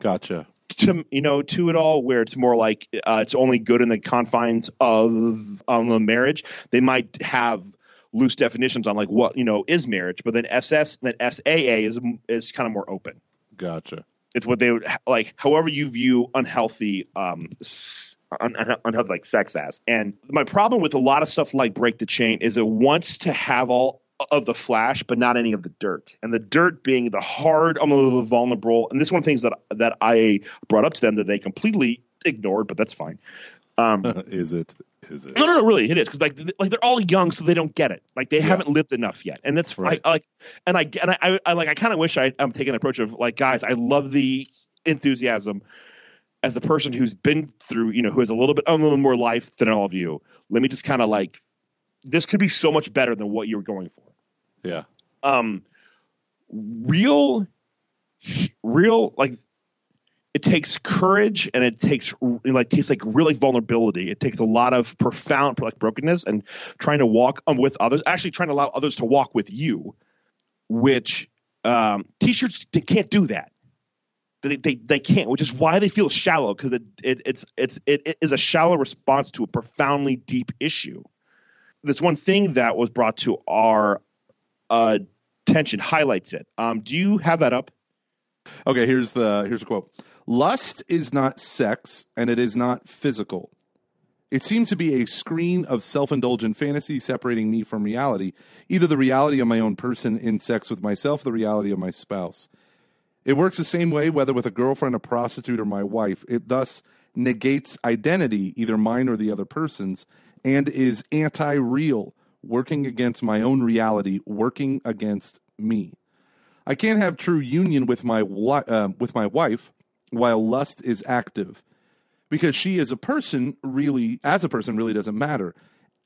Gotcha. To you know, to it all, where it's more like uh, it's only good in the confines of um, the marriage. They might have loose definitions on like what you know is marriage, but then SS, then SAA is is kind of more open. Gotcha. It's what they would like, however you view unhealthy, um, un- unhealthy like sex as. And my problem with a lot of stuff like Break the Chain is it wants to have all of the flash, but not any of the dirt. And the dirt being the hard, the vulnerable. And this is one of the things that that I brought up to them that they completely ignored, but that's fine. Um, is it? Is it? No, no, no. Really, it is because like like they're all young, so they don't get it. Like they yeah. haven't lived enough yet, and that's right. I, I, like, and I and I, I like I kind of wish I, I'm taking an approach of like guys. I love the enthusiasm as the person who's been through, you know, who has a little bit a little more life than all of you. Let me just kind of like this could be so much better than what you were going for. Yeah. Um, real, real like it takes courage and it takes like takes like really vulnerability. It takes a lot of profound like brokenness and trying to walk um, with others. Actually, trying to allow others to walk with you, which um, t-shirts they can't do that. They, they, they can't, which is why they feel shallow because it, it it's it's it, it is a shallow response to a profoundly deep issue. This one thing that was brought to our uh, attention highlights it. Um, do you have that up? Okay, here's the here's a quote. Lust is not sex, and it is not physical. It seems to be a screen of self indulgent fantasy separating me from reality, either the reality of my own person in sex with myself, the reality of my spouse. It works the same way whether with a girlfriend, a prostitute, or my wife. It thus negates identity, either mine or the other person's, and is anti real, working against my own reality, working against me. I can't have true union with my uh, with my wife while lust is active. Because she as a person really as a person really doesn't matter.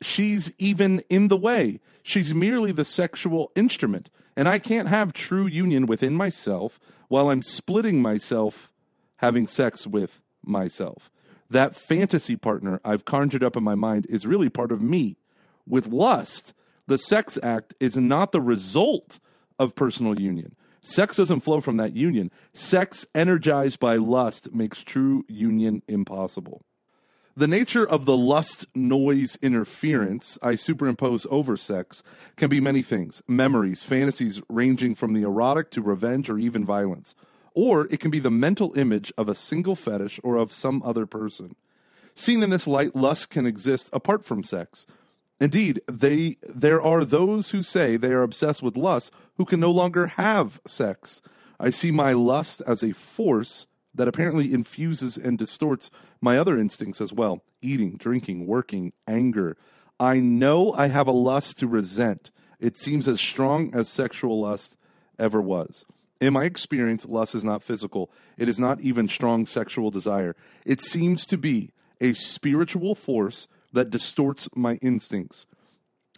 She's even in the way. She's merely the sexual instrument. And i can't have true union within myself while i'm splitting myself having sex with myself. That fantasy partner i've conjured up in my mind is really part of me. With lust the sex act is not the result of personal union Sex doesn't flow from that union. Sex energized by lust makes true union impossible. The nature of the lust noise interference I superimpose over sex can be many things memories, fantasies ranging from the erotic to revenge or even violence. Or it can be the mental image of a single fetish or of some other person. Seen in this light, lust can exist apart from sex. Indeed, they there are those who say they are obsessed with lust who can no longer have sex. I see my lust as a force that apparently infuses and distorts my other instincts as well eating, drinking, working, anger. I know I have a lust to resent. It seems as strong as sexual lust ever was. In my experience, lust is not physical. It is not even strong sexual desire. It seems to be a spiritual force that distorts my instincts.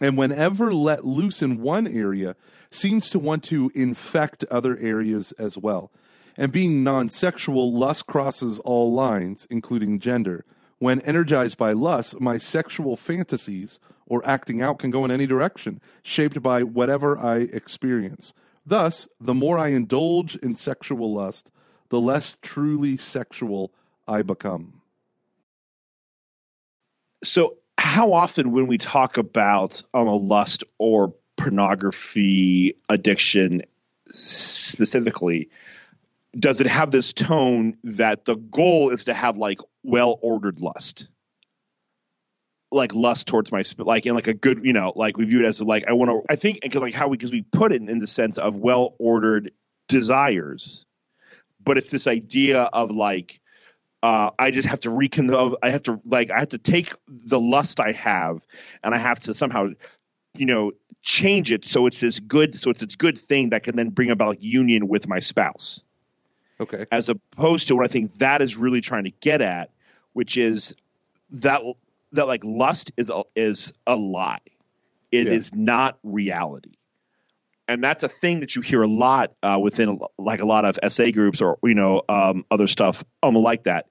And whenever let loose in one area, seems to want to infect other areas as well. And being non sexual, lust crosses all lines, including gender. When energized by lust, my sexual fantasies or acting out can go in any direction, shaped by whatever I experience. Thus, the more I indulge in sexual lust, the less truly sexual I become. So, how often when we talk about um, a lust or pornography addiction specifically, does it have this tone that the goal is to have like well ordered lust? like lust towards my like in like a good you know like we view it as like I want to I think because like how we because we put it in the sense of well ordered desires, but it's this idea of like uh, I just have to rekindle. I have to like I have to take the lust I have, and I have to somehow, you know, change it so it's this good. So it's this good thing that can then bring about like union with my spouse. Okay. As opposed to what I think that is really trying to get at, which is that that like lust is a, is a lie. It yeah. is not reality. And that's a thing that you hear a lot uh, within like a lot of SA groups or you know um, other stuff um, like that.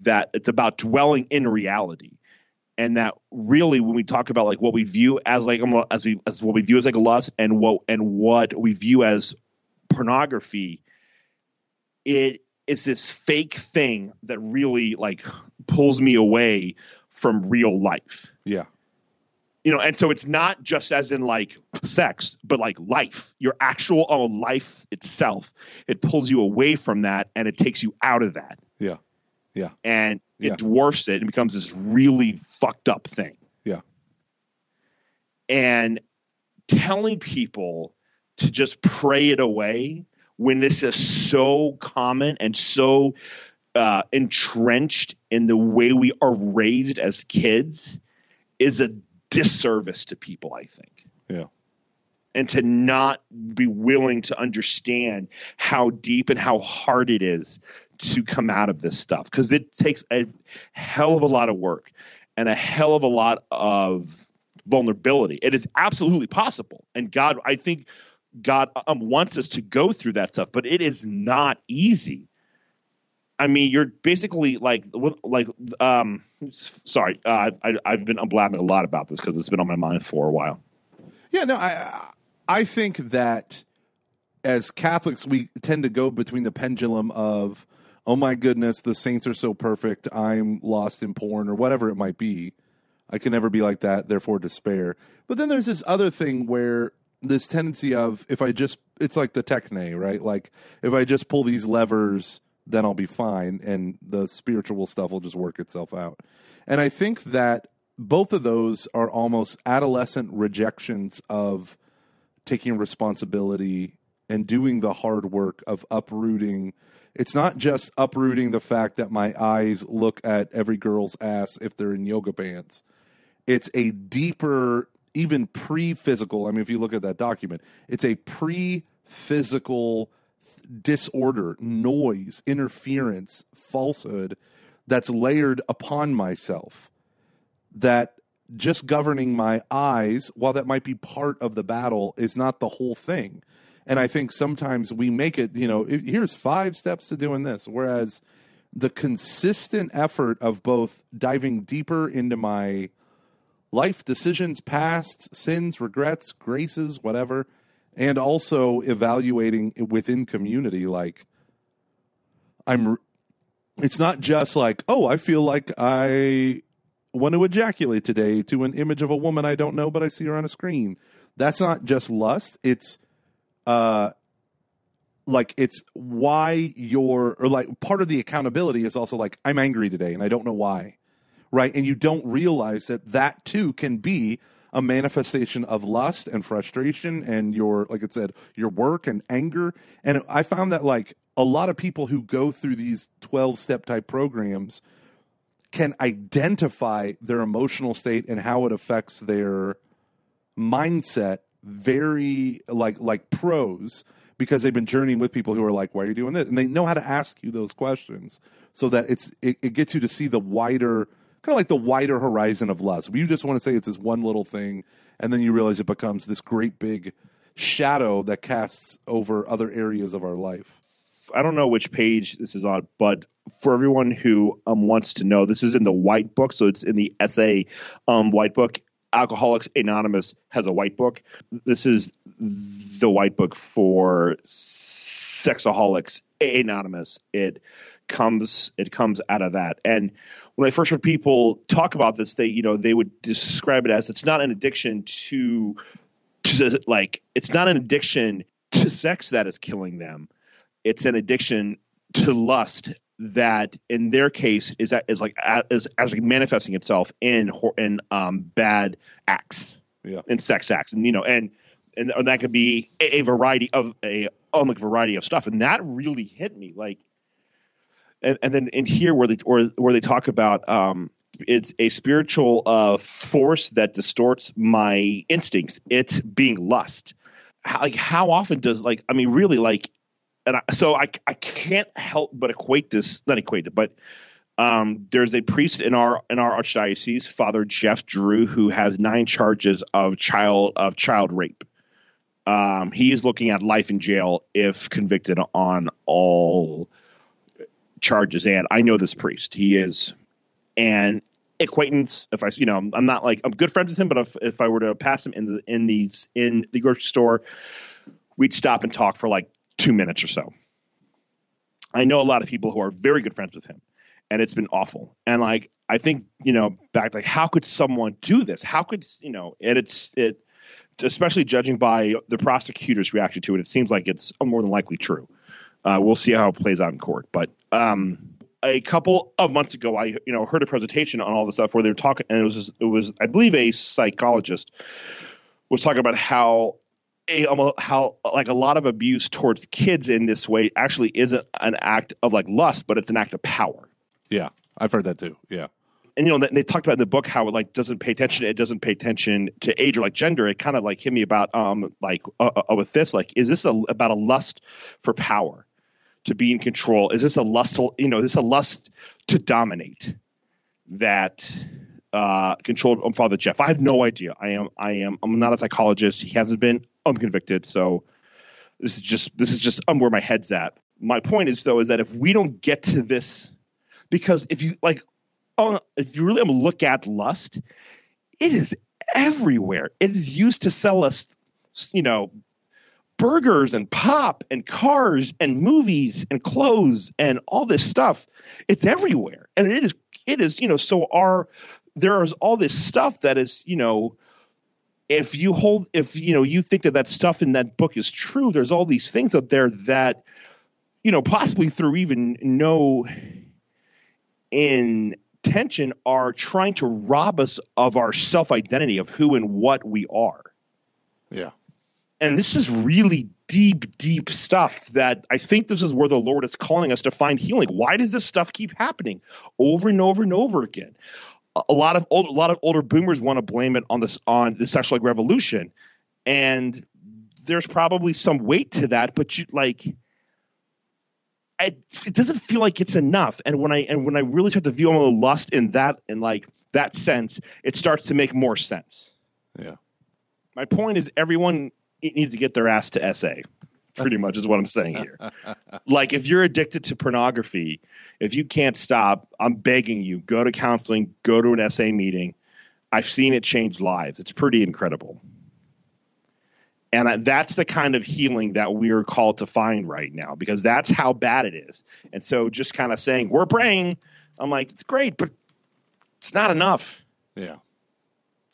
That it's about dwelling in reality, and that really when we talk about like what we view as like um, as we as what we view as like a lust and what and what we view as pornography, it is this fake thing that really like pulls me away from real life Yeah. You know and so it's not just as in like sex but like life your actual uh, life itself it pulls you away from that and it takes you out of that Yeah. Yeah. and it Yeah. dwarfs it and becomes this really fucked up thing Yeah. and telling people to just pray it away when this is so common and so uh, entrenched in the way we are raised as kids is a disservice to people, I think. Yeah. And to not be willing to understand how deep and how hard it is to come out of this stuff because it takes a hell of a lot of work and a hell of a lot of vulnerability. It is absolutely possible. And God, I think God um, wants us to go through that stuff, but it is not easy. I mean, you're basically like, like, um, sorry, uh, I, I've been blabbing a lot about this because it's been on my mind for a while. Yeah, no, I I think that as Catholics we tend to go between the pendulum of oh my goodness, the saints are so perfect, I'm lost in porn or whatever it might be. I can never be like that, therefore despair. But then there's this other thing where this tendency of if I just it's like the techne, right? Like if I just pull these levers, then I'll be fine and the spiritual stuff will just work itself out. And I think that both of those are almost adolescent rejections of taking responsibility and doing the hard work of uprooting. It's not just uprooting the fact that my eyes look at every girl's ass if they're in yoga pants. It's a deeper, even pre physical. I mean, if you look at that document, it's a pre physical disorder, noise, interference, falsehood that's layered upon myself that just governing my eyes, while that might be part of the battle, is not the whole thing. And I think sometimes we make it, you know, here's five steps to doing this. Whereas the consistent effort of both diving deeper into my life decisions, past sins, regrets, graces, whatever, and also evaluating within community, like, I'm, it's not just like, oh, I feel like I want to ejaculate today to an image of a woman I don't know, but I see her on a screen. That's not just lust. It's uh like it's why you're or like part of the accountability is also like I'm angry today and I don't know why. Right? And you don't realize that that too can be a manifestation of lust and frustration and your like it said your work and anger. And I found that like a lot of people who go through these 12 step type programs can identify their emotional state and how it affects their mindset very like like pros because they've been journeying with people who are like why are you doing this? And they know how to ask you those questions so that it's it, it gets you to see the wider kind of like the wider horizon of lust you just want to say it's this one little thing and then you realize it becomes this great big shadow that casts over other areas of our life I don't know which page this is on, but for everyone who um, wants to know, this is in the white book. So it's in the SA um, white book. Alcoholics Anonymous has a white book. This is the white book for Sexaholics Anonymous. It comes it comes out of that. And when I first heard people talk about this, they you know they would describe it as it's not an addiction to, to like it's not an addiction to sex that is killing them. It's an addiction to lust that in their case is is like is actually manifesting itself in in um, bad acts. Yeah. In sex acts. And you know and and that could be a, variety of a almost variety of stuff. And that really hit me. Like and, and then in here where they or where they talk about um it's a spiritual uh force that distorts my instincts. It's being lust. How, like how often does like i mean really like and I, so I, I can't help but equate this, not equate it, but um, there's a priest in our in our archdiocese, Father Jeff Drew, who has nine charges of child of child rape, Um, he is looking at life in jail if convicted on all charges. And I know this priest. He is an acquaintance. If I, you know, I'm not like I'm good friends with him, but if, if I were to pass him in the in these in the grocery store, we'd stop and talk for like two minutes or so. I know a lot of people who are very good friends with him, and it's been awful. And like I think you know back like how could someone do this? How could you know? And it's it especially judging by the prosecutor's reaction to it, it seems like it's more than likely true. Uh, we'll see how it plays out in court. But um, a couple of months ago, I you know heard a presentation on all this stuff where they were talking, and it was it was I believe a psychologist was talking about how a how like a lot of abuse towards kids in this way actually isn't an act of like lust, but it's an act of power. Yeah, I've heard that too. Yeah and you know they talked about in the book how it like doesn't pay attention it doesn't pay attention to age or like gender it kind of like hit me about um like uh, uh, with this like is this a, about a lust for power to be in control? Is this a lust you know is this a lust to dominate that uh controlled father jeff? I have no idea. I am i am i'm not a psychologist. He hasn't been. I'm convicted. so this is just this is just um, where my head's at. My point is though is that if we don't get to this because if you like oh, if you really look at lust, it is everywhere. It is used to sell us, you know, burgers and pop and cars and movies and clothes and all this stuff. It's everywhere, and it is it is you know so our there is all this stuff that is you know if you hold if you know you think that that stuff in that book is true there's all these things out there that you know possibly through even no intention are trying to rob us of our self identity of who and what we are. Yeah. And this is really deep, deep stuff that I think this is where the Lord is calling us to find healing. Why does this stuff keep happening over and over and over again? A lot of old, a lot of older boomers want to blame it on this on the sexual revolution, and there's probably some weight to that. But you like it, it doesn't feel like it's enough. And when I and when I really start to view all the lust in that in like that sense, it starts to make more sense. Yeah. My point is everyone needs to get their ass to SA. Pretty much is what I'm saying here. like if you're addicted to pornography, if you can't stop, I'm begging you, go to counseling, go to an SA meeting. I've seen it change lives. It's pretty incredible. And that's the kind of healing that we're called to find right now because that's how bad it is. And so just kind of saying, we're praying, I'm like, it's great, but it's not enough. Yeah.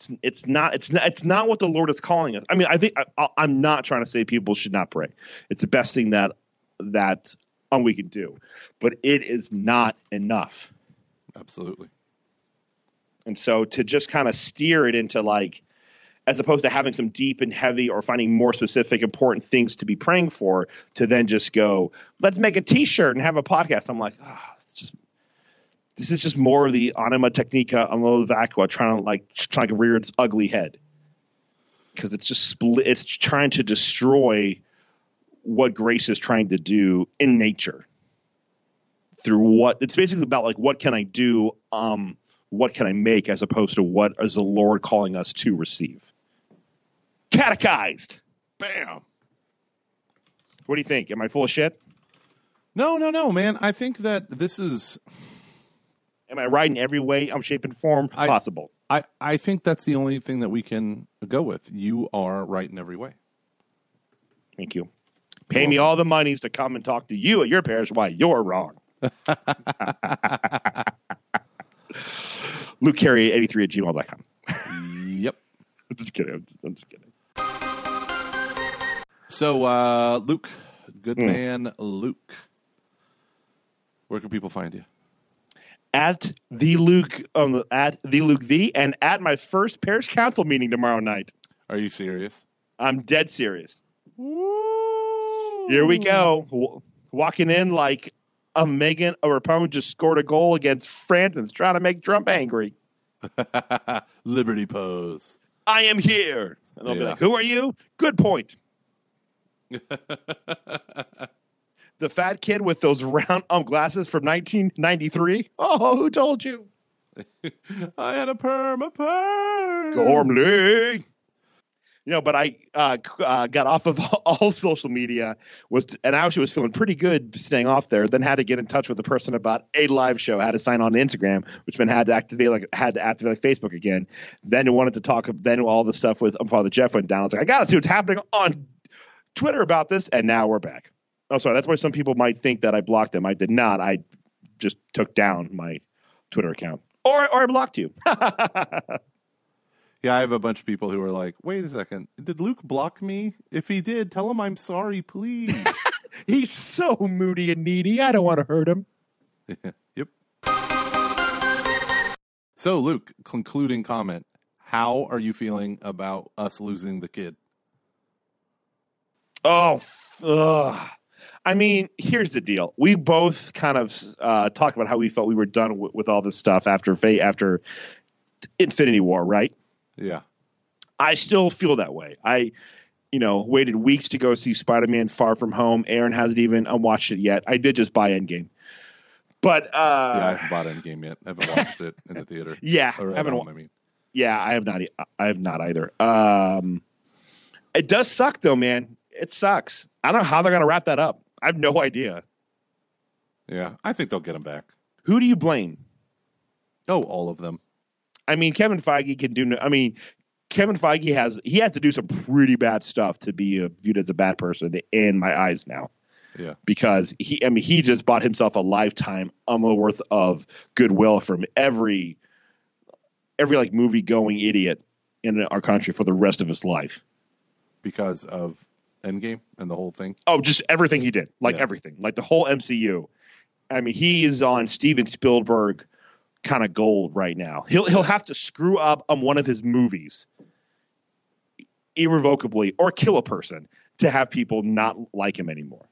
It's, it's not it's not it's not what the Lord is calling us. I mean, I think I, I'm not trying to say people should not pray. It's the best thing that that um, we can do, but it is not enough. Absolutely. And so to just kind of steer it into like as opposed to having some deep and heavy or finding more specific important things to be praying for to then just go let's make a t-shirt and have a podcast i'm like oh, it's just this is just more of the anima technica ammo vacua trying to like trying to rear its ugly head because it's just split it's trying to destroy what grace is trying to do in nature through what it's basically about like what can i do um what can I make as opposed to what is the Lord calling us to receive? Catechized. Bam. What do you think? Am I full of shit? No, no, no, man. I think that this is. Am I right in every way, I'm shape, and form I, possible? I, I think that's the only thing that we can go with. You are right in every way. Thank you. Pay me all the monies to come and talk to you at your parish why you're wrong. Luke Carey 83 at gmail.com. yep. I'm just kidding. I'm just, I'm just kidding. So, uh, Luke, good mm. man, Luke. Where can people find you? At the Luke, um, at the Luke the, and at my first parish council meeting tomorrow night. Are you serious? I'm dead serious. Here we go, walking in like a Megan Rapinoe just scored a goal against France and is trying to make Trump angry. Liberty pose. I am here. And they'll yeah. be like, Who are you? Good point. the fat kid with those round um glasses from 1993. Oh, who told you? I had a perm, a perm. Gormley. You know, but I uh, uh, got off of all social media was, and I actually was feeling pretty good staying off there. Then had to get in touch with the person about a live show. Had to sign on to Instagram, which meant had to activate like had to activate like Facebook again. Then wanted to talk. Then all the stuff with um, Father Jeff went down. I was like, I got to see what's happening on Twitter about this, and now we're back. Oh, sorry. That's why some people might think that I blocked them. I did not. I just took down my Twitter account, or or I blocked you. Yeah, I have a bunch of people who are like, wait a second, did Luke block me? If he did, tell him I'm sorry, please. He's so moody and needy. I don't want to hurt him. yep. So, Luke, concluding comment. How are you feeling about us losing the kid? Oh, ugh. I mean, here's the deal. We both kind of uh, talked about how we felt we were done with, with all this stuff after after Infinity War, right? Yeah. I still feel that way. I, you know, waited weeks to go see Spider Man Far From Home. Aaron hasn't even watched it yet. I did just buy Endgame. But uh, yeah, I haven't bought Endgame yet. I haven't watched it in the theater. Yeah, or I haven't. Home, I mean, yeah, I have not. I have not either. Um, it does suck though, man. It sucks. I don't know how they're gonna wrap that up. I have no idea. Yeah, I think they'll get him back. Who do you blame? Oh, all of them. I mean, Kevin Feige can do. I mean, Kevin Feige has he has to do some pretty bad stuff to be viewed as a bad person in my eyes now. Yeah, because he, I mean, he just bought himself a lifetime um, worth of goodwill from every every like movie going idiot in our country for the rest of his life because of Endgame and the whole thing. Oh, just everything he did, like yeah. everything, like the whole MCU. I mean, he is on Steven Spielberg kind of gold right now. He'll he'll have to screw up on one of his movies irrevocably or kill a person to have people not like him anymore.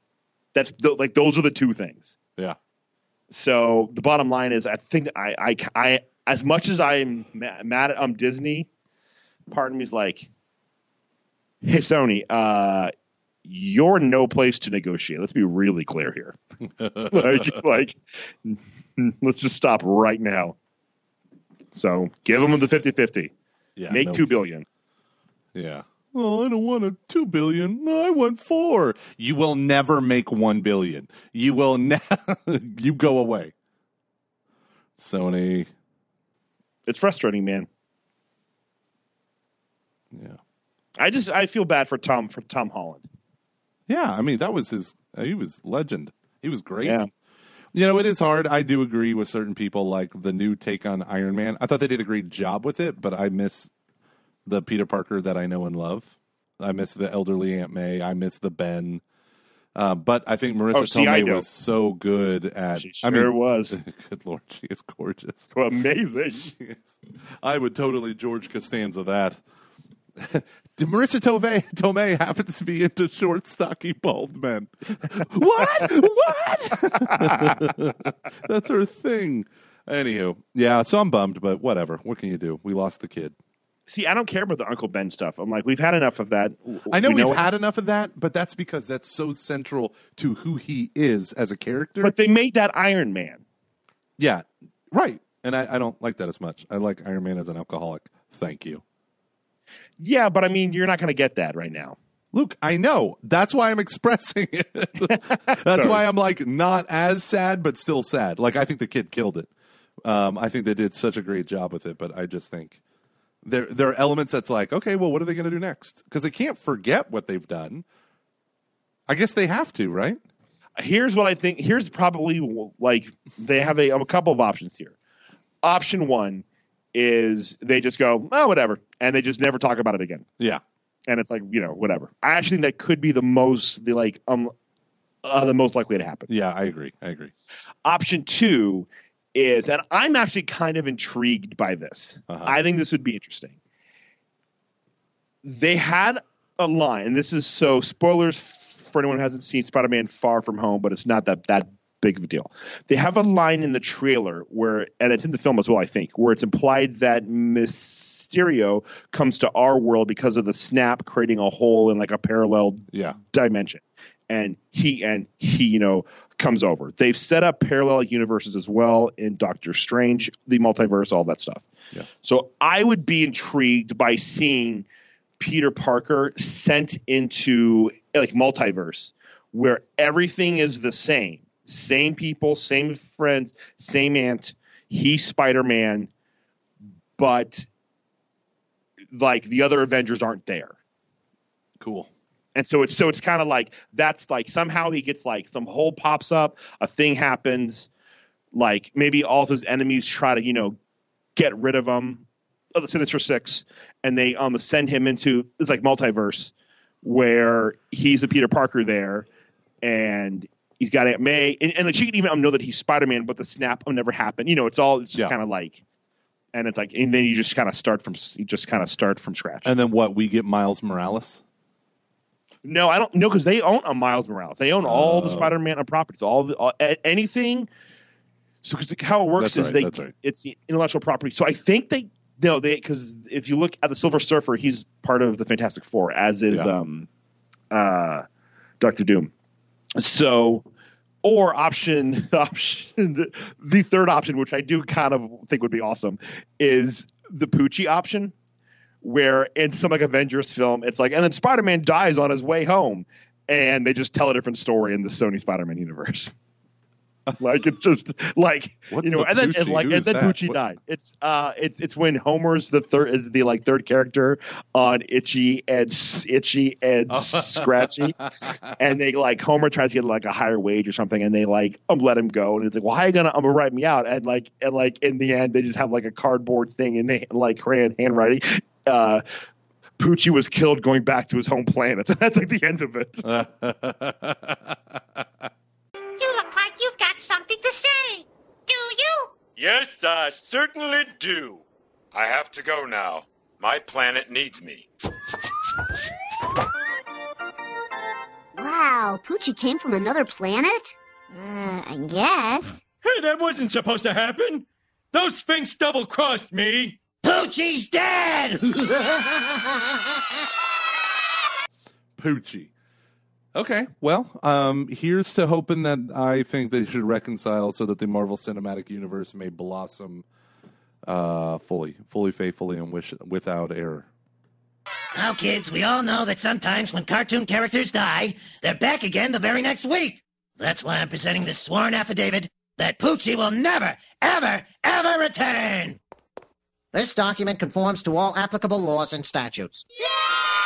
That's the, like those are the two things. Yeah. So the bottom line is, I think I I, I as much as I'm mad at um Disney, part of me is like, hey Sony, uh, you're no place to negotiate. Let's be really clear here. like, like, let's just stop right now. So give them the 50 50. Yeah, Make no, two billion. Yeah. Well, I don't want a two billion. I want four. You will never make one billion. You will never. you go away. Sony. It's frustrating, man. Yeah. I just I feel bad for Tom for Tom Holland. Yeah, I mean that was his. He was legend. He was great. Yeah. You know, it is hard. I do agree with certain people, like the new take on Iron Man. I thought they did a great job with it, but I miss the Peter Parker that I know and love. I miss the elderly Aunt May. I miss the Ben. Uh, but I think Marisa oh, see, Tomei was so good at. She sure I mean, was. Good lord, she is gorgeous. amazing. I would totally George Costanza that. Marisa Tomei, Tomei happens to be into short, stocky, bald men. what? what? That's her thing. Anywho, yeah, so I'm bummed, but whatever. What can you do? We lost the kid. See, I don't care about the Uncle Ben stuff. I'm like, we've had enough of that. I know we have had enough of that, but that's because that's so central to who he is as a character. But they made that Iron Man. Yeah, right. And I, I don't like that as much. I like Iron Man as an alcoholic. Thank you. Yeah, but I mean, you're not going to get that right now. Luke, I know. That's why I'm expressing it. That's why I'm like not as sad, but still sad. Like I think the kid killed it. Um, I think they did such a great job with it, but I just think there there are elements that's like, okay, well, what are they going to do next? Because they can't forget what they've done. I guess they have to, right? Here's what I think. Here's probably like they have a, a couple of options here. Option one is they just go, oh, whatever, and they just never talk about it again. Yeah, and it's like you know, whatever. I actually think that could be the most the like um uh, the most likely to happen. Yeah, I agree. I agree. Option two is, and I'm actually kind of intrigued by this. Uh-huh. I think this would be interesting. They had a line, and this is so spoilers for anyone who hasn't seen Spider-Man Far From Home, but it's not that that big of a deal. They have a line in the trailer where, and it's in the film as well, I think, where it's implied that Mysterio comes to our world because of the snap creating a hole in like a parallel yeah. dimension. And he and he, you know, comes over. They've set up parallel universes as well in Doctor Strange, the multiverse, all that stuff. Yeah. So I would be intrigued by seeing Peter Parker sent into like multiverse where everything is the same. Same people, same friends, same aunt. He's Spider Man, but like the other Avengers aren't there. Cool. And so it's so it's kind of like that's like somehow he gets like some hole pops up, a thing happens, like maybe all of his enemies try to you know get rid of him, of the Sinister Six, and they um send him into this like multiverse where he's the Peter Parker there, and he's got Aunt May, and, and like she can even um, know that he's Spider Man, but the snap will never happen. You know, it's all it's just Yeah. kind of like, and it's like, and then you just kind of start from you just kind of start from scratch. And then what? We get Miles Morales. No, I don't know because they own a Miles Morales. They own all the Oh. Spider-Man properties, all the all, a- anything. So 'cause how it works That's is right, they right. it's the intellectual property. So I think they no they because if you look at the Silver Surfer, he's part of the Fantastic Four, as is Yeah. um uh Doctor Doom. So or option the option the, the third option, which I do kind of think would be awesome, is the Poochie option where in some like Avengers film, it's like, and then Spider Man dies on his way home, and they just tell a different story in the Sony Spider Man universe. like it's just like What's you know, and then and like Who and then? Poochie What- died. It's uh, it's it's when Homer's the third is the like third character on Itchy and Itchy and Scratchy, and they like Homer tries to get like a higher wage or something, and they like um, let him go, and it's like, well, how you gonna um, write me out? And like and like in the end, they just have like a cardboard thing in the, like crayon handwriting. Uh, Poochie was killed going back to his home planet. That's like the end of it. Got something to say. Do you? Yes, I certainly do. I have to go now. My planet needs me. Wow, Poochie came from another planet? Uh, I guess. Hey, that wasn't supposed to happen. Those Sphinx double crossed me. Poochie's dead! Poochie. Okay, well, um, here's to hoping that I think they should reconcile so that the Marvel Cinematic Universe may blossom uh, fully, fully, faithfully, and wish, without error. Now, kids, we all know that sometimes when cartoon characters die, they're back again the very next week. That's why I'm presenting this sworn affidavit that Poochie will never, ever, ever return. This document conforms to all applicable laws and statutes. Yay!